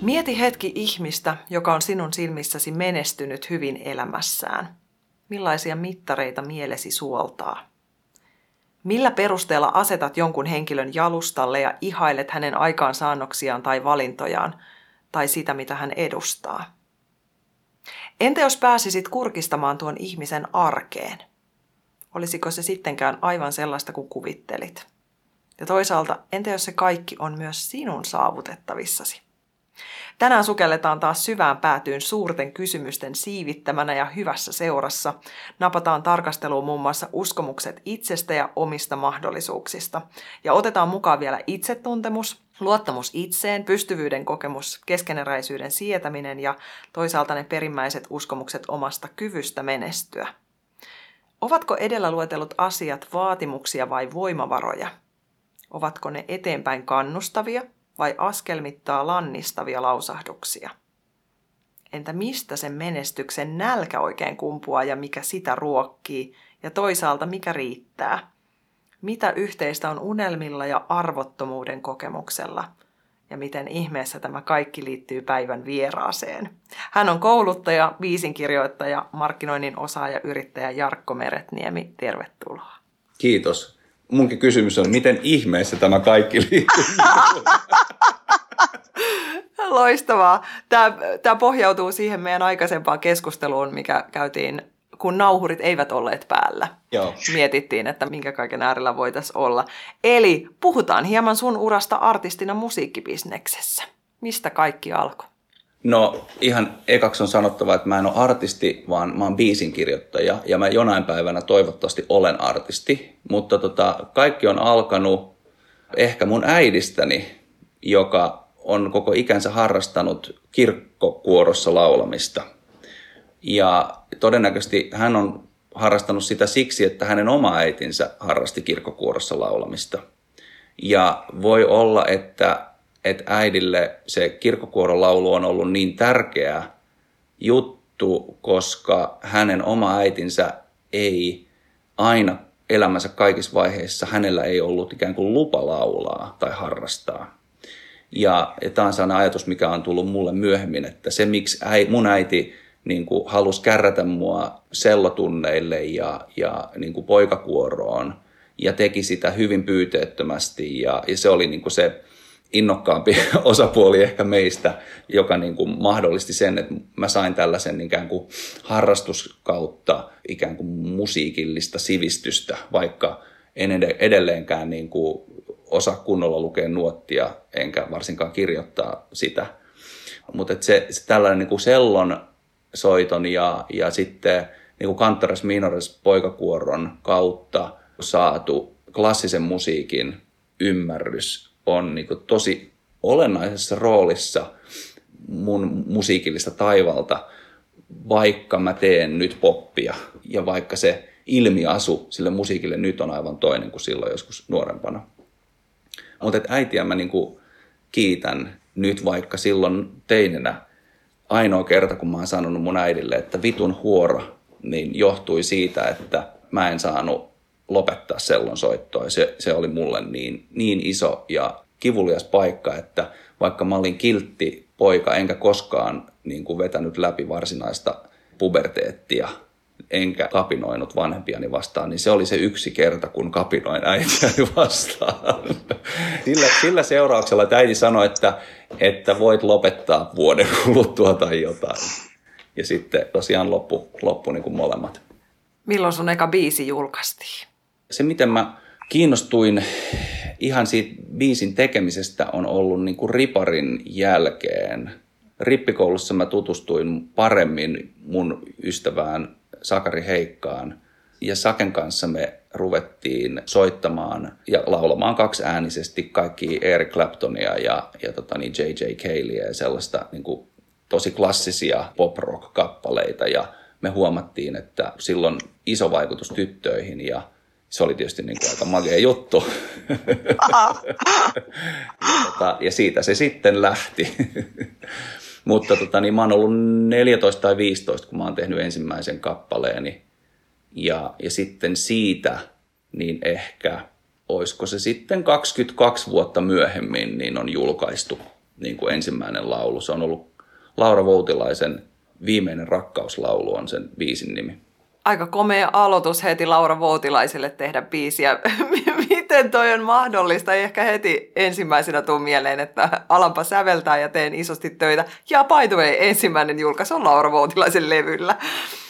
Mieti hetki ihmistä, joka on sinun silmissäsi menestynyt hyvin elämässään. Millaisia mittareita mielesi suoltaa? Millä perusteella asetat jonkun henkilön jalustalle ja ihailet hänen aikaansaannoksiaan tai valintojaan tai sitä, mitä hän edustaa? Entä jos pääsisit kurkistamaan tuon ihmisen arkeen? Olisiko se sittenkään aivan sellaista kuin kuvittelit? Ja toisaalta, entä jos se kaikki on myös sinun saavutettavissasi? Tänään sukelletaan taas syvään päätyyn suurten kysymysten siivittämänä ja hyvässä seurassa. Napataan tarkasteluun muun muassa uskomukset itsestä ja omista mahdollisuuksista. Ja otetaan mukaan vielä itsetuntemus, luottamus itseen, pystyvyyden kokemus, keskeneräisyyden sietäminen ja toisaalta ne perimmäiset uskomukset omasta kyvystä menestyä. Ovatko edellä luetellut asiat vaatimuksia vai voimavaroja? Ovatko ne eteenpäin kannustavia vai askelmittaa lannistavia lausahduksia? Entä mistä sen menestyksen nälkä oikein kumpuaa ja mikä sitä ruokkii ja toisaalta mikä riittää? Mitä yhteistä on unelmilla ja arvottomuuden kokemuksella? Ja miten ihmeessä tämä kaikki liittyy päivän vieraaseen? Hän on kouluttaja, viisinkirjoittaja, markkinoinnin osaaja, yrittäjä Jarkko Meretniemi. Tervetuloa. Kiitos munkin kysymys on, miten ihmeessä tämä kaikki liittyy? Loistavaa. Tämä, tämä pohjautuu siihen meidän aikaisempaan keskusteluun, mikä käytiin, kun nauhurit eivät olleet päällä. Joo. Mietittiin, että minkä kaiken äärellä voitaisiin olla. Eli puhutaan hieman sun urasta artistina musiikkibisneksessä. Mistä kaikki alkoi? No ihan ekaksi on sanottava, että mä en ole artisti, vaan mä oon biisinkirjoittaja ja mä jonain päivänä toivottavasti olen artisti. Mutta tota, kaikki on alkanut ehkä mun äidistäni, joka on koko ikänsä harrastanut kirkkokuorossa laulamista. Ja todennäköisesti hän on harrastanut sitä siksi, että hänen oma äitinsä harrasti kirkkokuorossa laulamista. Ja voi olla, että että äidille se kirkkokuoron laulu on ollut niin tärkeä juttu, koska hänen oma äitinsä ei aina elämänsä kaikissa vaiheissa, hänellä ei ollut ikään kuin lupa laulaa tai harrastaa. Ja, ja tämä on sellainen ajatus, mikä on tullut mulle myöhemmin, että se miksi äi, mun äiti niin kuin halusi kärrätä mua sellotunneille ja, ja niin kuin poikakuoroon ja teki sitä hyvin pyyteettömästi ja, ja se oli niin kuin se innokkaampi osapuoli ehkä meistä, joka niin kuin mahdollisti sen, että mä sain tällaisen ikään kuin harrastuskautta ikään kuin musiikillista sivistystä, vaikka en edelleenkään niin kuin osaa kunnolla lukea nuottia, enkä varsinkaan kirjoittaa sitä. Mutta se, se tällainen niin kuin sellon soiton ja, ja sitten niin kuin Kantaras Minores poikakuoron kautta saatu klassisen musiikin ymmärrys on niin kuin tosi olennaisessa roolissa mun musiikillista taivalta, vaikka mä teen nyt poppia ja vaikka se ilmiasu sille musiikille nyt on aivan toinen kuin silloin joskus nuorempana. Mutta äitiä mä niinku kiitän nyt vaikka silloin teinenä ainoa kerta, kun mä oon sanonut mun äidille, että vitun huora, niin johtui siitä, että mä en saanut lopettaa sellon soittoa. Se, se oli mulle niin, niin iso ja kivulias paikka, että vaikka mä olin kiltti poika, enkä koskaan niin kuin vetänyt läpi varsinaista puberteettia, enkä kapinoinut vanhempiani vastaan, niin se oli se yksi kerta, kun kapinoin äitiäni vastaan. Sillä, sillä seurauksella, että äiti sanoi, että, että voit lopettaa vuoden kuluttua tai jotain. Ja sitten tosiaan loppu, loppu niin kuin molemmat. Milloin sun eka biisi julkaistiin? Se, miten mä kiinnostuin ihan siitä biisin tekemisestä on ollut niin kuin riparin jälkeen. Rippikoulussa mä tutustuin paremmin mun ystävään Sakari Heikkaan. Ja Saken kanssa me ruvettiin soittamaan ja laulamaan kaksi äänisesti kaikki Eric Claptonia ja, ja tota niin J.J. Caleä ja sellaista niin kuin tosi klassisia pop-rock-kappaleita ja me huomattiin, että silloin iso vaikutus tyttöihin ja se oli tietysti niin kuin aika magea juttu. ja, tota, ja siitä se sitten lähti. Mutta tota, niin mä oon ollut 14 tai 15, kun mä oon tehnyt ensimmäisen kappaleeni. Ja, ja sitten siitä, niin ehkä, olisiko se sitten 22 vuotta myöhemmin, niin on julkaistu niin kuin ensimmäinen laulu. Se on ollut Laura Voutilaisen Viimeinen rakkauslaulu on sen biisin nimi. Aika komea aloitus heti Laura Voutilaiselle tehdä biisiä. Miten toi on mahdollista? Ei ehkä heti ensimmäisenä tuu mieleen, että alanpa säveltää ja teen isosti töitä. Ja by the way, ensimmäinen julkaisu on Laura Voutilaisen levyllä.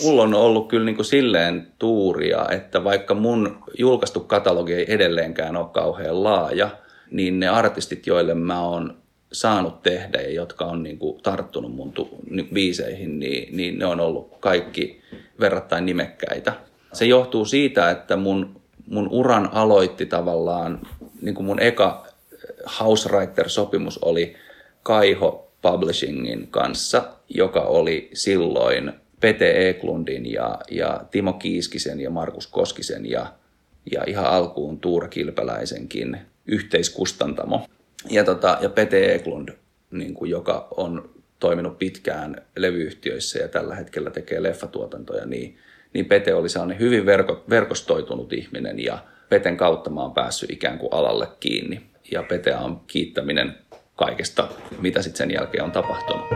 Mulla on ollut kyllä niin kuin silleen tuuria, että vaikka mun julkaistu katalogi ei edelleenkään ole kauhean laaja, niin ne artistit, joille mä oon saanut tehdä ja jotka on niin kuin tarttunut mun tu, biiseihin, niin, niin ne on ollut kaikki verrattain nimekkäitä. Se johtuu siitä, että mun, mun uran aloitti tavallaan, niin kuin mun eka House Writer-sopimus oli Kaiho Publishingin kanssa, joka oli silloin Pete Eklundin ja, ja Timo Kiiskisen ja Markus Koskisen ja, ja ihan alkuun Tuura Kilpeläisenkin yhteiskustantamo. Ja, tota, ja Pete Eklund, niin kuin, joka on toiminut pitkään levyyhtiöissä ja tällä hetkellä tekee leffatuotantoja, niin, niin Pete oli sellainen hyvin verko, verkostoitunut ihminen ja Peten kautta mä oon päässyt ikään kuin alalle kiinni. Ja Pete on kiittäminen kaikesta, mitä sitten sen jälkeen on tapahtunut.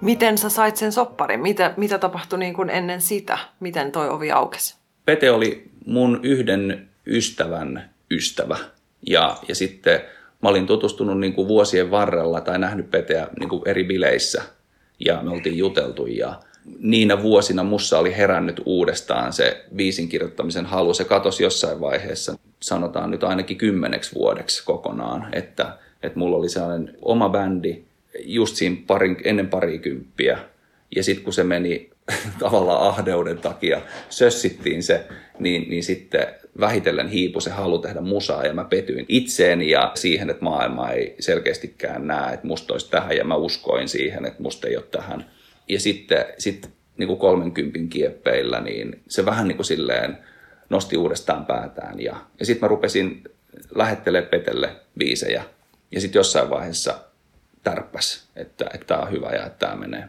Miten sä sait sen sopparin? Mitä, mitä tapahtui niin kuin ennen sitä? Miten toi ovi aukesi? Pete oli mun yhden ystävän ystävä. Ja, ja sitten mä olin tutustunut niin kuin vuosien varrella tai nähnyt Peteä niin kuin eri bileissä. Ja me oltiin juteltu ja niinä vuosina mussa oli herännyt uudestaan se viisin kirjoittamisen halu. Se katosi jossain vaiheessa, sanotaan nyt ainakin kymmeneksi vuodeksi kokonaan, että, että mulla oli sellainen oma bändi just siinä parin, ennen parikymppiä. Ja sitten kun se meni tavallaan ahdeuden takia sössittiin se, niin, niin sitten vähitellen hiipui se halu tehdä musaa ja mä petyin itseeni ja siihen, että maailma ei selkeästikään näe, että musta olisi tähän ja mä uskoin siihen, että musta ei ole tähän. Ja sitten sit, niin kuin 30 kieppeillä, niin se vähän niin kuin silleen nosti uudestaan päätään ja, ja sitten mä rupesin lähettelee Petelle biisejä ja sitten jossain vaiheessa tärppäs, että, että tämä on hyvä ja että tämä menee.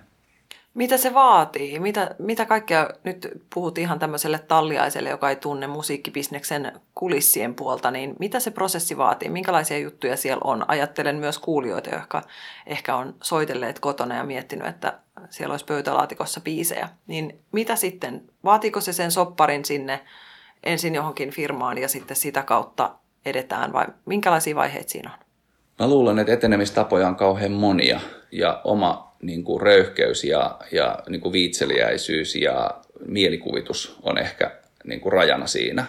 Mitä se vaatii? Mitä, mitä kaikkea, nyt puhut ihan tämmöiselle talliaiselle, joka ei tunne musiikkibisneksen kulissien puolta, niin mitä se prosessi vaatii? Minkälaisia juttuja siellä on? Ajattelen myös kuulijoita, jotka ehkä on soitelleet kotona ja miettinyt, että siellä olisi pöytälaatikossa biisejä. Niin mitä sitten? Vaatiiko se sen sopparin sinne ensin johonkin firmaan ja sitten sitä kautta edetään vai minkälaisia vaiheita siinä on? Mä luulen, että etenemistapoja on kauhean monia ja oma niin kuin röyhkeys ja, ja niin kuin viitseliäisyys ja mielikuvitus on ehkä niin kuin rajana siinä.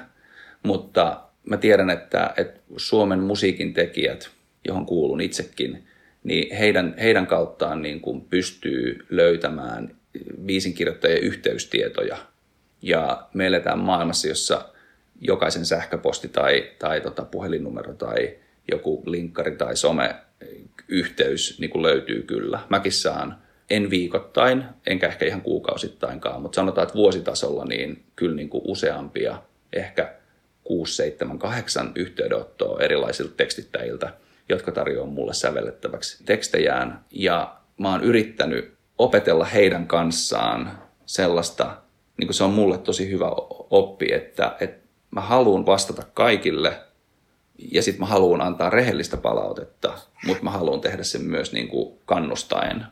Mutta mä tiedän, että, että Suomen musiikin tekijät, johon kuulun itsekin, niin heidän, heidän kauttaan niin kuin pystyy löytämään biisinkirjoittajien yhteystietoja. Ja me eletään maailmassa, jossa jokaisen sähköposti tai, tai tota puhelinnumero tai joku linkkari tai some yhteys niin kuin löytyy kyllä. Mäkin saan en viikoittain, enkä ehkä ihan kuukausittainkaan, mutta sanotaan, että vuositasolla niin kyllä niin kuin useampia, ehkä 6, 7, 8 yhteydenottoa erilaisilta tekstittäjiltä, jotka tarjoavat mulle sävellettäväksi tekstejään. Ja mä oon yrittänyt opetella heidän kanssaan sellaista, niin kuin se on mulle tosi hyvä oppi, että, että mä haluan vastata kaikille – ja sitten mä haluan antaa rehellistä palautetta, mutta mä haluan tehdä sen myös niin kuin kannustaen.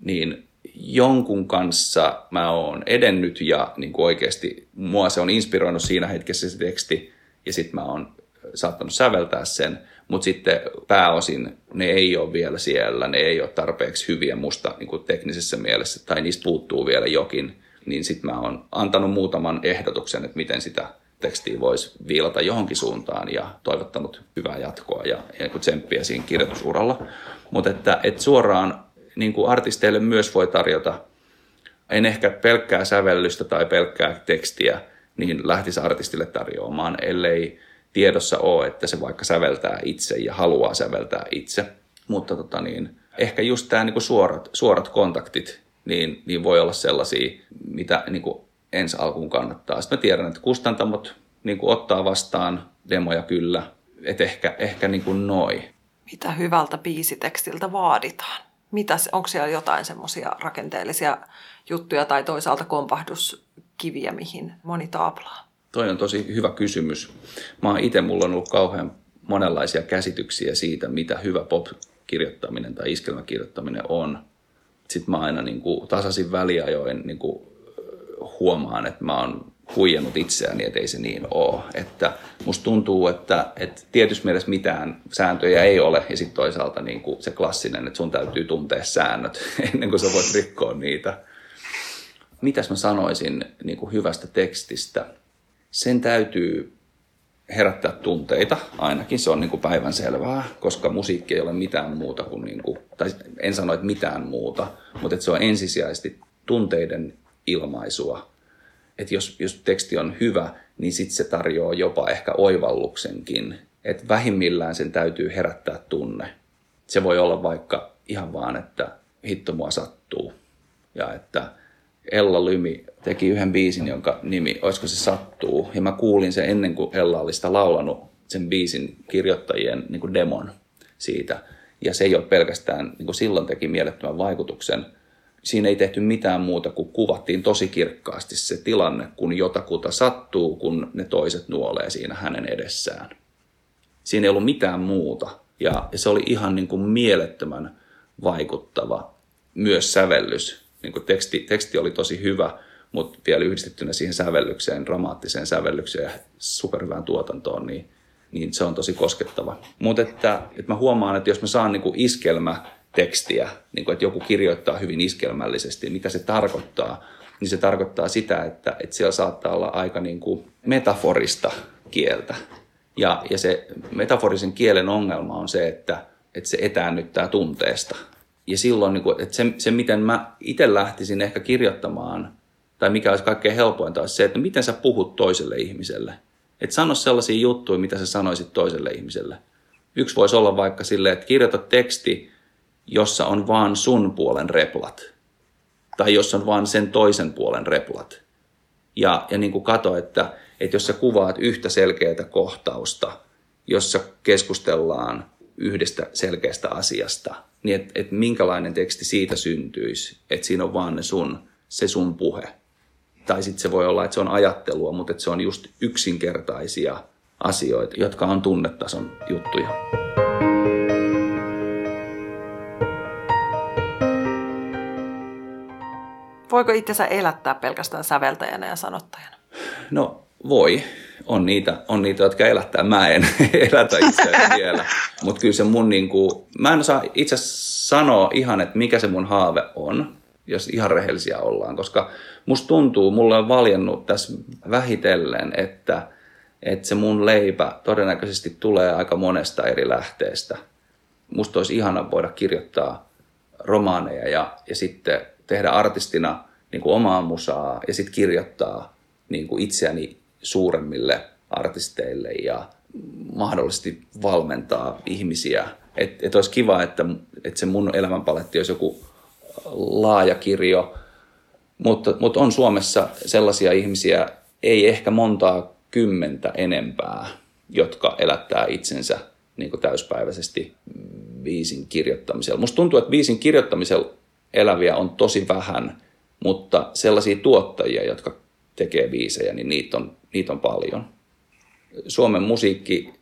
Niin jonkun kanssa mä oon edennyt ja niin kuin oikeasti mua se on inspiroinut siinä hetkessä se teksti ja sitten mä oon saattanut säveltää sen, mutta sitten pääosin ne ei ole vielä siellä, ne ei ole tarpeeksi hyviä musta niin kuin teknisessä mielessä tai niistä puuttuu vielä jokin, niin sitten mä oon antanut muutaman ehdotuksen, että miten sitä tekstiä voisi viilata johonkin suuntaan ja toivottanut hyvää jatkoa ja, ja tsemppiä siinä kirjoitusuralla. Mutta että, että suoraan niin kuin artisteille myös voi tarjota, en ehkä pelkkää sävellystä tai pelkkää tekstiä, niin lähtisi artistille tarjoamaan, ellei tiedossa ole, että se vaikka säveltää itse ja haluaa säveltää itse. Mutta tota niin, ehkä just tämä niin suorat, suorat kontaktit niin, niin voi olla sellaisia, mitä niin kuin ensi alkuun kannattaa. Sitten mä tiedän, että kustantamot niin kuin ottaa vastaan demoja kyllä, että ehkä, ehkä niin kuin noi. Mitä hyvältä biisitekstiltä vaaditaan? Mitä, onko siellä jotain semmoisia rakenteellisia juttuja tai toisaalta kompahduskiviä, mihin moni taaplaa? Toi on tosi hyvä kysymys. Mä oon itse, mulla on ollut kauhean monenlaisia käsityksiä siitä, mitä hyvä pop-kirjoittaminen tai iskelmäkirjoittaminen on. Sitten mä aina niin kuin tasaisin väliajoin niin kuin huomaan, että mä oon huijannut itseäni, että ei se niin ole. Että musta tuntuu, että, että tietyssä mielessä mitään sääntöjä ei ole, ja sitten toisaalta niin kuin se klassinen, että sun täytyy tuntea säännöt ennen kuin sä voit rikkoa niitä. Mitäs mä sanoisin niin kuin hyvästä tekstistä? Sen täytyy herättää tunteita, ainakin se on niin kuin päivänselvää, koska musiikki ei ole mitään muuta kuin, niin kuin tai en sano, että mitään muuta, mutta että se on ensisijaisesti tunteiden ilmaisua. Että jos, jos teksti on hyvä, niin sitten se tarjoaa jopa ehkä oivalluksenkin. Että vähimmillään sen täytyy herättää tunne. Se voi olla vaikka ihan vaan, että hitto mua sattuu. Ja että Ella Lymi teki yhden biisin, jonka nimi, olisiko se sattuu. Ja mä kuulin sen ennen kuin Ella oli sitä laulanut sen biisin kirjoittajien niin kuin demon siitä. Ja se ei ole pelkästään, niin kuin silloin teki mielettömän vaikutuksen – siinä ei tehty mitään muuta kuin kuvattiin tosi kirkkaasti se tilanne, kun jotakuta sattuu, kun ne toiset nuolee siinä hänen edessään. Siinä ei ollut mitään muuta. Ja, se oli ihan niin kuin mielettömän vaikuttava myös sävellys. Niin kuin teksti, teksti oli tosi hyvä, mutta vielä yhdistettynä siihen sävellykseen, dramaattiseen sävellykseen ja superhyvään tuotantoon, niin, niin se on tosi koskettava. Mutta että, että mä huomaan, että jos mä saan niin kuin iskelmä tekstiä, niin kuin, että joku kirjoittaa hyvin iskelmällisesti, mitä se tarkoittaa, niin se tarkoittaa sitä, että, että siellä saattaa olla aika niin kuin metaforista kieltä. Ja, ja se metaforisen kielen ongelma on se, että, että se etäännyttää tunteesta. Ja silloin, niin kuin, että se, se, miten mä itse lähtisin ehkä kirjoittamaan, tai mikä olisi kaikkein helpointa, olisi se, että miten sä puhut toiselle ihmiselle. Että sano sellaisia juttuja, mitä sä sanoisit toiselle ihmiselle. Yksi voisi olla vaikka silleen, että kirjoita teksti, jossa on vaan sun puolen replat. Tai jos on vaan sen toisen puolen replat. Ja, ja niin kuin kato, että, että jos sä kuvaat yhtä selkeää kohtausta, jossa keskustellaan yhdestä selkeästä asiasta, niin että et minkälainen teksti siitä syntyisi, että siinä on vaan ne sun, se sun puhe. Tai sitten se voi olla, että se on ajattelua, mutta että se on just yksinkertaisia asioita, jotka on tunnetason juttuja. Voiko itsensä elättää pelkästään säveltäjänä ja sanottajana? No voi. On niitä, on niitä jotka elättää. Mä en elätä itseäni vielä. Mutta kyllä se mun niin kuin, mä en osaa itse sanoa ihan, että mikä se mun haave on, jos ihan rehellisiä ollaan. Koska musta tuntuu, mulle on valjennut tässä vähitellen, että, että se mun leipä todennäköisesti tulee aika monesta eri lähteestä. Musta olisi ihana voida kirjoittaa romaaneja ja, ja sitten tehdä artistina niin kuin omaa musaa ja sitten kirjoittaa niin kuin itseäni suuremmille artisteille ja mahdollisesti valmentaa ihmisiä. Että et olisi kiva, että, että se mun elämänpaletti olisi joku laaja kirjo, mutta, mutta on Suomessa sellaisia ihmisiä, ei ehkä montaa kymmentä enempää, jotka elättää itsensä niin kuin täyspäiväisesti viisin kirjoittamisella. Musta tuntuu, että viisin kirjoittamisella eläviä on tosi vähän, mutta sellaisia tuottajia, jotka tekee biisejä, niin niitä on, niitä on paljon. Suomen musiikki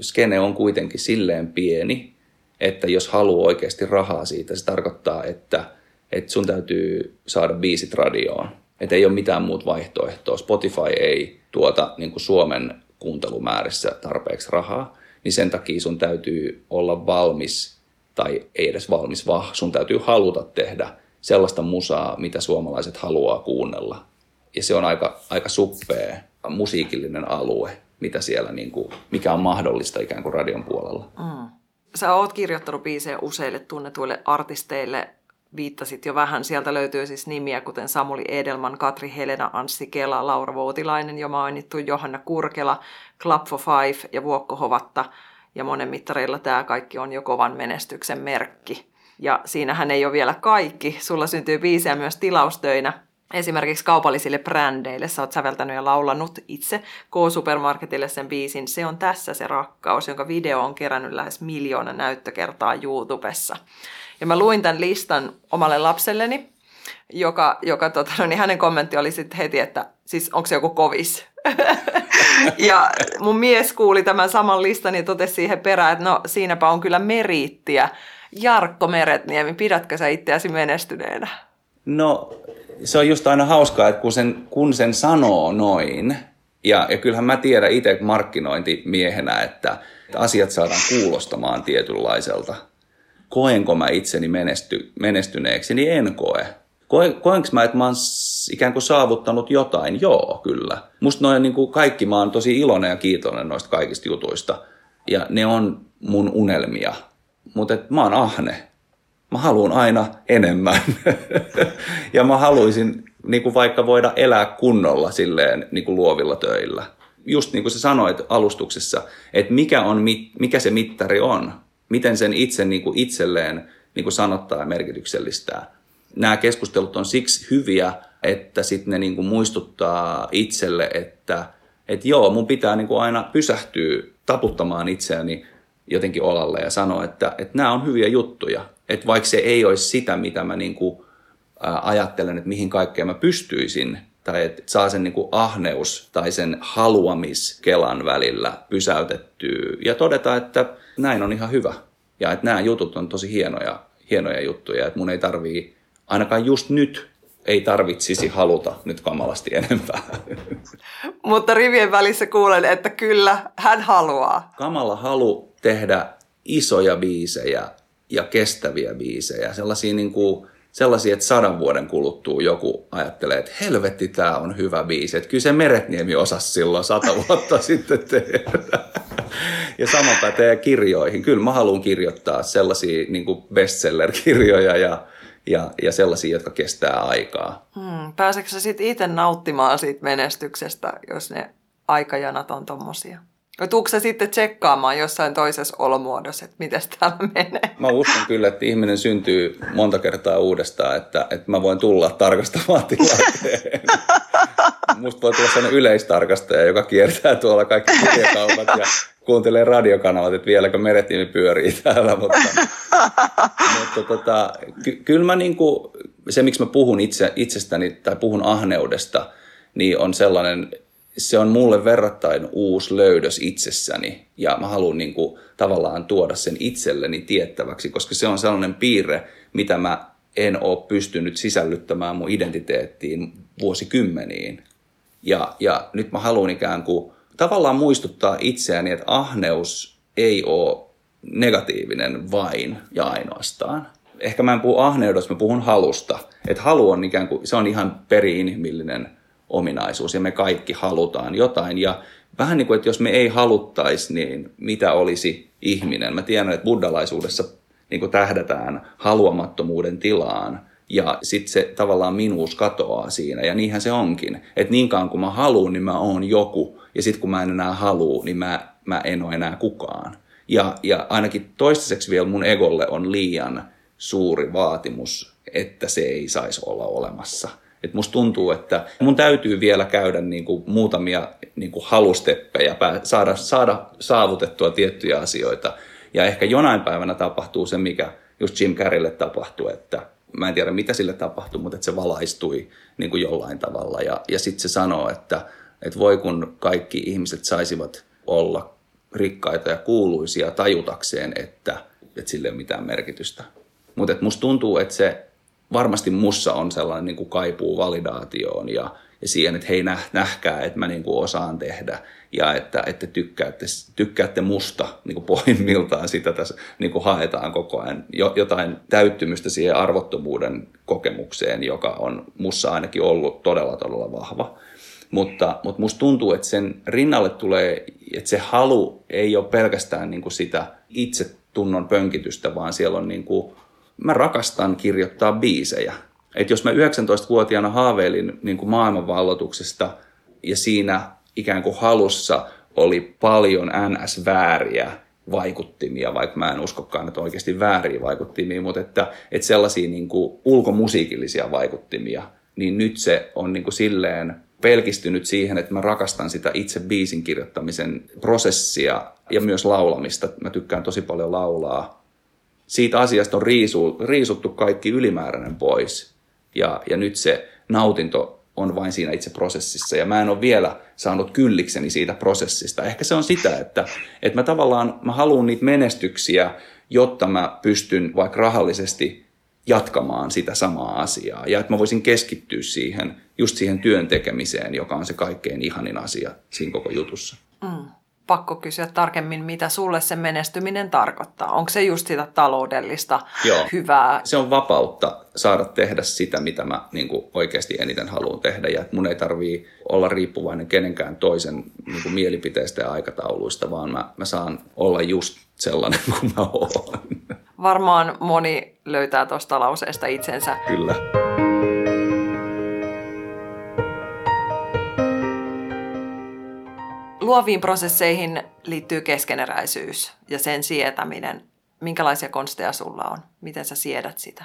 skene on kuitenkin silleen pieni, että jos haluaa oikeasti rahaa siitä, se tarkoittaa, että, että sun täytyy saada biisit radioon. Että ei ole mitään muuta vaihtoehtoa. Spotify ei tuota niin kuin Suomen kuuntelumäärissä tarpeeksi rahaa, niin sen takia sun täytyy olla valmis tai ei edes valmis, vaan sun täytyy haluta tehdä sellaista musaa, mitä suomalaiset haluaa kuunnella. Ja se on aika, aika suppea musiikillinen alue, mitä siellä, niin kuin, mikä on mahdollista ikään kuin radion puolella. Mm. Sä oot kirjoittanut biisejä useille tunnetuille artisteille. Viittasit jo vähän. Sieltä löytyy siis nimiä kuten Samuli Edelman, Katri Helena, Anssi Kela, Laura Voutilainen, jo mainittu Johanna Kurkela, Club for Five ja Vuokko Hovatta. Ja monen mittareilla tämä kaikki on jo kovan menestyksen merkki. Ja siinähän ei ole vielä kaikki. Sulla syntyy biisejä myös tilaustöinä esimerkiksi kaupallisille brändeille. Sä oot säveltänyt ja laulanut itse K-Supermarketille sen biisin Se on tässä se rakkaus, jonka video on kerännyt lähes miljoona näyttökertaa YouTubessa. Ja mä luin tämän listan omalle lapselleni, joka, joka tota, no niin hänen kommentti oli sitten heti, että siis onko se joku kovis? ja mun mies kuuli tämän saman listan ja totesi siihen perään, että no siinäpä on kyllä meriittiä. Jarkko Meretniemi, pidätkö sä itseäsi menestyneenä? No se on just aina hauskaa, että kun sen, kun sen sanoo noin, ja, ja kyllähän mä tiedän itse markkinointimiehenä, että, että asiat saadaan kuulostamaan tietynlaiselta. Koenko mä itseni menesty, menestyneeksi, niin en koe. Koe, koenko mä, että mä oon ikään kuin saavuttanut jotain? Joo, kyllä. Musta noin niin kuin kaikki, mä oon tosi iloinen ja kiitollinen noista kaikista jutuista. Ja ne on mun unelmia. Mutta mä oon ahne mä haluan aina enemmän. ja mä haluaisin niin kuin vaikka voida elää kunnolla silleen niin kuin luovilla töillä. Just niin kuin sä sanoit alustuksessa, että mikä, on, mikä se mittari on, miten sen itse niin kuin itselleen niin kuin sanottaa ja merkityksellistää. Nämä keskustelut on siksi hyviä, että sitten ne niin kuin muistuttaa itselle, että, että joo, mun pitää niin kuin aina pysähtyä taputtamaan itseäni jotenkin olalle ja sanoa, että, että nämä on hyviä juttuja. Että vaikka se ei olisi sitä, mitä mä niin kuin, ää, ajattelen, että mihin kaikkeen mä pystyisin, tai että saa sen niin kuin ahneus tai sen haluamiskelan välillä pysäytettyä ja todeta, että näin on ihan hyvä. Ja että nämä jutut on tosi hienoja, hienoja juttuja, että mun ei tarvii, ainakaan just nyt ei tarvitsisi haluta nyt kamalasti enempää. Mutta rivien välissä kuulen, että kyllä, hän haluaa. Kamala halu tehdä isoja biisejä ja kestäviä biisejä. Sellaisia, niin kuin, sellaisia, että sadan vuoden kuluttua joku ajattelee, että helvetti, tämä on hyvä biisi. Että kyllä se Meretniemi osasi silloin sata vuotta sitten tehdä. Ja sama pätee kirjoihin. Kyllä mä haluan kirjoittaa sellaisia niin bestseller-kirjoja ja, ja, ja sellaisia, jotka kestää aikaa. Hmm, pääseekö sä sitten itse nauttimaan siitä menestyksestä, jos ne aikajanat on tommosia? No tuutko sitten tsekkaamaan jossain toisessa olomuodossa, että miten täällä menee? Mä uskon kyllä, että ihminen syntyy monta kertaa uudestaan, että, että mä voin tulla tarkastamaan tilanteen. Musta voi tulla sellainen yleistarkastaja, joka kiertää tuolla kaikki kirjakaupat ja kuuntelee radiokanavat, että vieläkö meretiimi pyörii täällä. Mutta, mutta tota, ky- kyllä mä niinku, se, miksi mä puhun itse, itsestäni tai puhun ahneudesta, niin on sellainen se on mulle verrattain uusi löydös itsessäni ja mä haluan niin kuin, tavallaan tuoda sen itselleni tiettäväksi, koska se on sellainen piirre, mitä mä en ole pystynyt sisällyttämään mun identiteettiin vuosikymmeniin. Ja, ja nyt mä haluan ikään kuin tavallaan muistuttaa itseäni, että ahneus ei ole negatiivinen vain ja ainoastaan. Ehkä mä en puhu ahneudesta, mä puhun halusta. Että halu on ikään kuin, se on ihan peri-inhimillinen ominaisuus ja me kaikki halutaan jotain. Ja vähän niin kuin, että jos me ei haluttaisi, niin mitä olisi ihminen? Mä tiedän, että buddhalaisuudessa niin kuin tähdätään haluamattomuuden tilaan ja sitten se tavallaan minuus katoaa siinä ja niinhän se onkin. Että niin kauan kuin mä haluan, niin mä oon joku ja sitten kun mä en enää halua, niin mä, mä en ole enää kukaan. Ja, ja ainakin toistaiseksi vielä mun egolle on liian suuri vaatimus, että se ei saisi olla olemassa. Et musta tuntuu, että mun täytyy vielä käydä niin kuin muutamia niin kuin halusteppejä, saada, saada saavutettua tiettyjä asioita. Ja ehkä jonain päivänä tapahtuu se, mikä just Jim Carreylle tapahtui, että mä en tiedä mitä sille tapahtui, mutta että se valaistui niin kuin jollain tavalla. Ja, ja sitten se sanoo, että, että voi kun kaikki ihmiset saisivat olla rikkaita ja kuuluisia tajutakseen, että, että sille ei ole mitään merkitystä. Mutta musta tuntuu, että se varmasti mussa on sellainen niin kuin kaipuu validaatioon ja, ja siihen, että hei nähkää, että mä niin kuin osaan tehdä ja että, että tykkäätte, tykkäätte musta niin kuin pohjimmiltaan sitä tässä niin kuin haetaan koko ajan jotain täyttymystä siihen arvottomuuden kokemukseen, joka on mussa ainakin ollut todella todella vahva. Mutta, mutta musta tuntuu, että sen rinnalle tulee, että se halu ei ole pelkästään niin kuin sitä itse tunnon pönkitystä, vaan siellä on niin kuin, mä rakastan kirjoittaa biisejä. Et jos mä 19-vuotiaana haaveilin niin kuin maailmanvalloituksesta ja siinä ikään kuin halussa oli paljon NS-vääriä vaikuttimia, vaikka mä en uskokaan, että oikeasti vääriä vaikuttimia, mutta että, että sellaisia niin kuin ulkomusiikillisia vaikuttimia, niin nyt se on niin kuin silleen pelkistynyt siihen, että mä rakastan sitä itse biisin kirjoittamisen prosessia ja myös laulamista. Mä tykkään tosi paljon laulaa. Siitä asiasta on riisu, riisuttu kaikki ylimääräinen pois. Ja, ja nyt se nautinto on vain siinä itse prosessissa. Ja mä en ole vielä saanut kyllikseni siitä prosessista. Ehkä se on sitä, että, että mä tavallaan mä haluan niitä menestyksiä, jotta mä pystyn vaikka rahallisesti jatkamaan sitä samaa asiaa. Ja että mä voisin keskittyä siihen, just siihen työn tekemiseen, joka on se kaikkein ihanin asia siinä koko jutussa. Mm. Pakko kysyä tarkemmin, mitä sulle se menestyminen tarkoittaa. Onko se just sitä taloudellista Joo. hyvää? Se on vapautta saada tehdä sitä, mitä mä niin kuin oikeasti eniten haluan tehdä. Ja mun ei tarvii olla riippuvainen kenenkään toisen niin kuin mielipiteistä ja aikatauluista, vaan mä, mä saan olla just sellainen kuin mä oon. Varmaan moni löytää tuosta lauseesta itsensä. Kyllä. Luoviin prosesseihin liittyy keskeneräisyys ja sen sietäminen. Minkälaisia konsteja sulla on? Miten sä siedät sitä?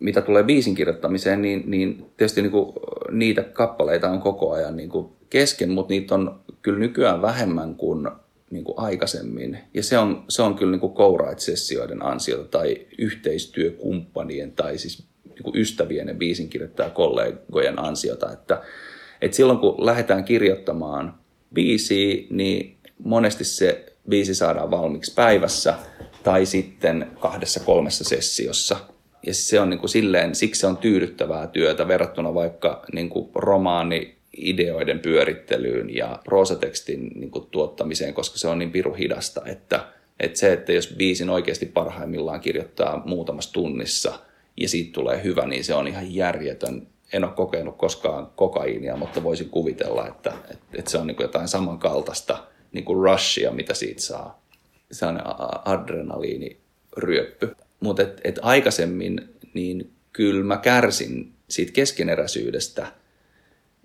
Mitä tulee biisin kirjoittamiseen, niin, niin tietysti niin kuin, niitä kappaleita on koko ajan niin kuin kesken, mutta niitä on kyllä nykyään vähemmän kuin niin kuin aikaisemmin. Ja se on, se on kyllä niin kuin sessioiden ansiota tai yhteistyökumppanien tai siis niin ystävien ja biisinkirjoittaja kollegojen ansiota. Että, että silloin kun lähdetään kirjoittamaan biisiä, niin monesti se biisi saadaan valmiiksi päivässä tai sitten kahdessa kolmessa sessiossa. Ja se on niin kuin silleen, siksi se on tyydyttävää työtä verrattuna vaikka niin kuin romaani ideoiden pyörittelyyn ja proosatekstin niin kuin, tuottamiseen, koska se on niin piru hidasta, että, että se, että jos biisin oikeasti parhaimmillaan kirjoittaa muutamassa tunnissa ja siitä tulee hyvä, niin se on ihan järjetön. En ole kokenut koskaan kokaiinia, mutta voisin kuvitella, että, että, että se on niin kuin jotain samankaltaista niin kuin rushia, mitä siitä saa. Se on adrenaliiniryöppy. Mutta et, et aikaisemmin niin kyllä mä kärsin siitä keskeneräisyydestä –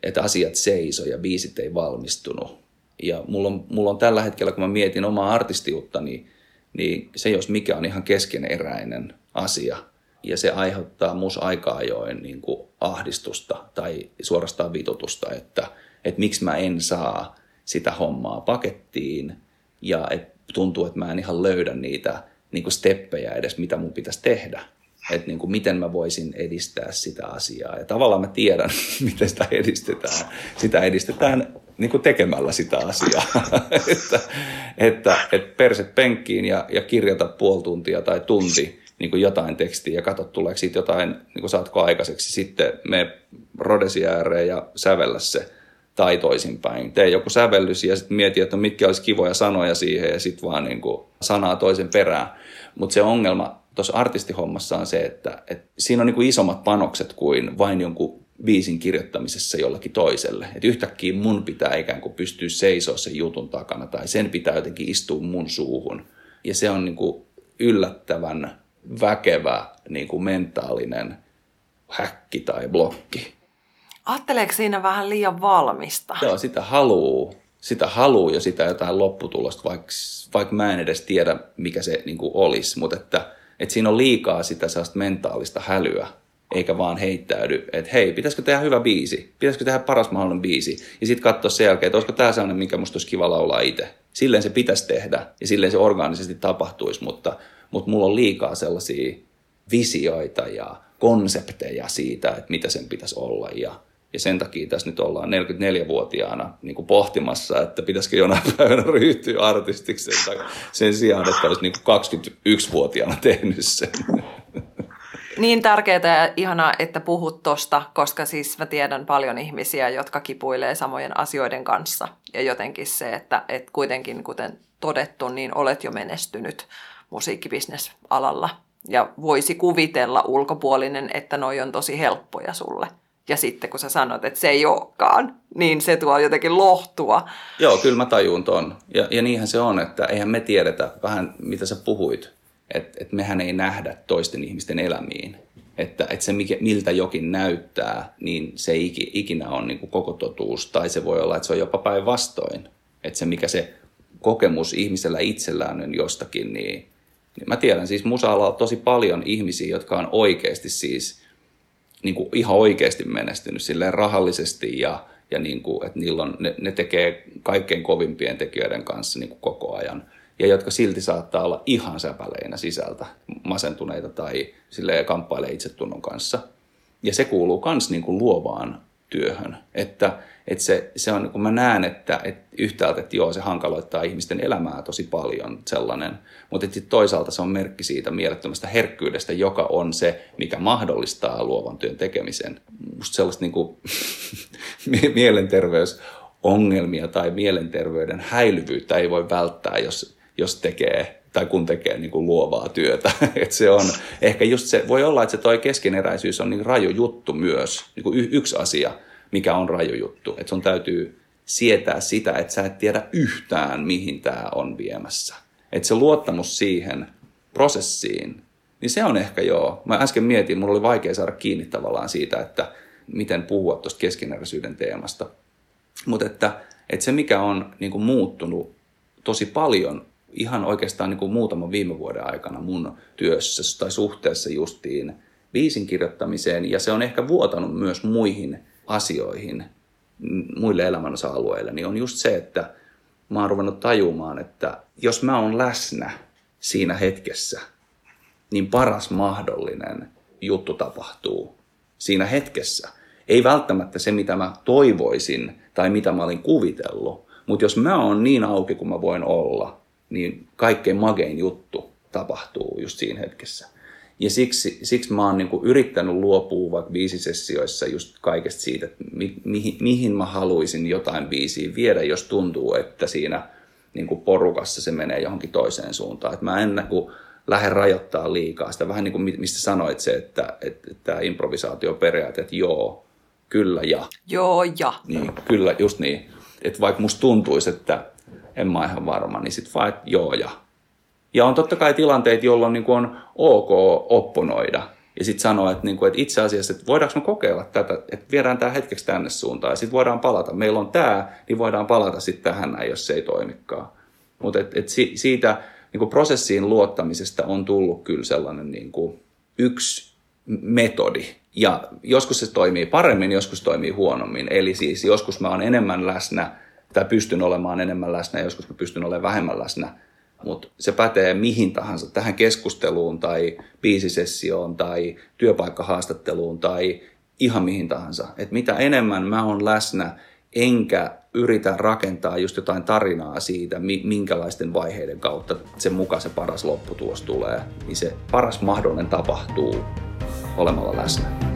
että asiat seisoi ja biisit ei valmistunut. Ja mulla on, mulla on tällä hetkellä, kun mä mietin omaa artistiutta, niin, niin se jos mikä on ihan keskeneräinen asia. Ja se aiheuttaa mus aika ajoin niin kuin ahdistusta tai suorastaan vitutusta, että, että miksi mä en saa sitä hommaa pakettiin ja et tuntuu, että mä en ihan löydä niitä niin kuin steppejä edes, mitä mun pitäisi tehdä että niin kuin miten mä voisin edistää sitä asiaa. Ja tavallaan mä tiedän, miten sitä edistetään. Sitä edistetään niin kuin tekemällä sitä asiaa. että, että, että perset penkkiin ja, ja kirjoita puoli tuntia tai tunti niin kuin jotain tekstiä ja katso, tuleeko siitä jotain, niin kuin saatko aikaiseksi. Sitten me rodesi ääreen ja sävellä se tai toisinpäin. Tee joku sävellys ja sitten mieti, että mitkä olisi kivoja sanoja siihen ja sitten vaan niin kuin sanaa toisen perään. Mutta se ongelma tuossa artistihommassa on se, että, että siinä on niin kuin isommat panokset kuin vain jonkun biisin kirjoittamisessa jollakin toiselle. Että yhtäkkiä mun pitää ikään kuin pystyä seisoa sen jutun takana tai sen pitää jotenkin istua mun suuhun. Ja se on niin kuin yllättävän väkevä niin kuin mentaalinen häkki tai blokki. Ajatteleeko siinä vähän liian valmista? Joo, sitä haluu. Sitä haluu ja sitä jotain lopputulosta, vaikka, vaikka mä en edes tiedä, mikä se niin kuin olisi. Mutta että että siinä on liikaa sitä sellaista mentaalista hälyä, eikä vaan heittäydy, että hei, pitäisikö tehdä hyvä biisi, pitäisikö tehdä paras mahdollinen biisi, ja sitten katsoa sen jälkeen, että olisiko tämä sellainen, mikä musta olisi kiva laulaa itse. Silleen se pitäisi tehdä, ja silleen se orgaanisesti tapahtuisi, mutta, mutta mulla on liikaa sellaisia visioita ja konsepteja siitä, että mitä sen pitäisi olla, ja ja sen takia tässä nyt ollaan 44-vuotiaana niin kuin pohtimassa, että pitäisikö jonain päivänä ryhtyä artistiksi sen, sen sijaan, että olisi niin kuin 21-vuotiaana tehnyt sen. Niin tärkeää ja ihanaa, että puhut tosta, koska siis mä tiedän paljon ihmisiä, jotka kipuilee samojen asioiden kanssa. Ja jotenkin se, että, että kuitenkin kuten todettu, niin olet jo menestynyt musiikkibisnesalalla. Ja voisi kuvitella ulkopuolinen, että noi on tosi helppoja sulle. Ja sitten kun sä sanot, että se ei olekaan, niin se tuo jotenkin lohtua. Joo, kyllä mä tajun ton. Ja, ja niinhän se on, että eihän me tiedetä vähän, mitä sä puhuit. että, että mehän ei nähdä toisten ihmisten elämiin. Että, että se, miltä jokin näyttää, niin se ei ikinä ole niin koko totuus, tai se voi olla, että se on jopa päinvastoin. Että se, mikä se kokemus ihmisellä itsellään on jostakin, niin mä tiedän siis musa on tosi paljon ihmisiä, jotka on oikeasti siis niin kuin ihan oikeasti menestynyt silleen rahallisesti ja, ja niin kuin, että niillä on, ne, ne tekee kaikkein kovimpien tekijöiden kanssa niin kuin koko ajan – ja jotka silti saattaa olla ihan säpäleinä sisältä, masentuneita tai sille kamppailee itsetunnon kanssa. Ja se kuuluu myös niin luovaan työhön, että, että se, se on, kun mä näen, että, että yhtäältä, että joo, se hankaloittaa ihmisten elämää tosi paljon sellainen, mutta että toisaalta se on merkki siitä mielettömästä herkkyydestä, joka on se, mikä mahdollistaa luovan työn tekemisen. Musta sellaista niin kuin, mielenterveysongelmia tai mielenterveyden häilyvyyttä ei voi välttää, jos, jos tekee tai kun tekee niin kuin luovaa työtä. Et se on ehkä just se, voi olla, että se toi keskeneräisyys on niin raju juttu myös, niin kuin yksi asia, mikä on raju juttu. Että sun täytyy sietää sitä, että sä et tiedä yhtään, mihin tämä on viemässä. Että se luottamus siihen prosessiin, niin se on ehkä joo. Mä äsken mietin, mulla oli vaikea saada kiinni tavallaan siitä, että miten puhua tuosta keskeneräisyyden teemasta. Mutta että, että se, mikä on niin kuin muuttunut tosi paljon ihan oikeastaan niin kuin muutaman viime vuoden aikana mun työssä tai suhteessa justiin biisin kirjoittamiseen ja se on ehkä vuotanut myös muihin asioihin, muille elämänosa-alueille, niin on just se, että mä oon ruvennut tajumaan, että jos mä oon läsnä siinä hetkessä, niin paras mahdollinen juttu tapahtuu siinä hetkessä. Ei välttämättä se, mitä mä toivoisin tai mitä mä olin kuvitellut, mutta jos mä oon niin auki kuin mä voin olla, niin kaikkein magein juttu tapahtuu just siinä hetkessä. Ja siksi, siksi mä oon niin kuin yrittänyt luopua vaikka biisisessioissa just kaikesta siitä, että mi, mihin, mihin mä haluaisin jotain biisiä viedä, jos tuntuu, että siinä niin kuin porukassa se menee johonkin toiseen suuntaan. Että mä en niin kuin lähde rajoittaa liikaa sitä, vähän niin kuin mistä sanoit se, että, että, että tämä improvisaatioperiaate, että joo, kyllä ja. Joo ja. Niin, kyllä, just niin. Että vaikka musta tuntuisi, että en mä ihan varma, niin sitten vaan, että joo ja. Ja on totta kai tilanteita, jolloin niin on ok opponoida ja sitten sanoa, että, niin kuin, että itse asiassa, että voidaanko me kokeilla tätä, että viedään tämä hetkeksi tänne suuntaan ja sitten voidaan palata. Meillä on tämä, niin voidaan palata sitten tähän näin, jos se ei toimikaan. Mutta et, et si, siitä niin kuin prosessiin luottamisesta on tullut kyllä sellainen niin kuin yksi metodi. Ja joskus se toimii paremmin, joskus toimii huonommin. Eli siis joskus mä oon enemmän läsnä tai pystyn olemaan enemmän läsnä joskus mä pystyn olemaan vähemmän läsnä. Mutta se pätee mihin tahansa, tähän keskusteluun tai biisisessioon tai työpaikkahaastatteluun tai ihan mihin tahansa. Et mitä enemmän mä oon läsnä, enkä yritä rakentaa just jotain tarinaa siitä, minkälaisten vaiheiden kautta sen mukaan se paras lopputulos tulee, niin se paras mahdollinen tapahtuu olemalla läsnä.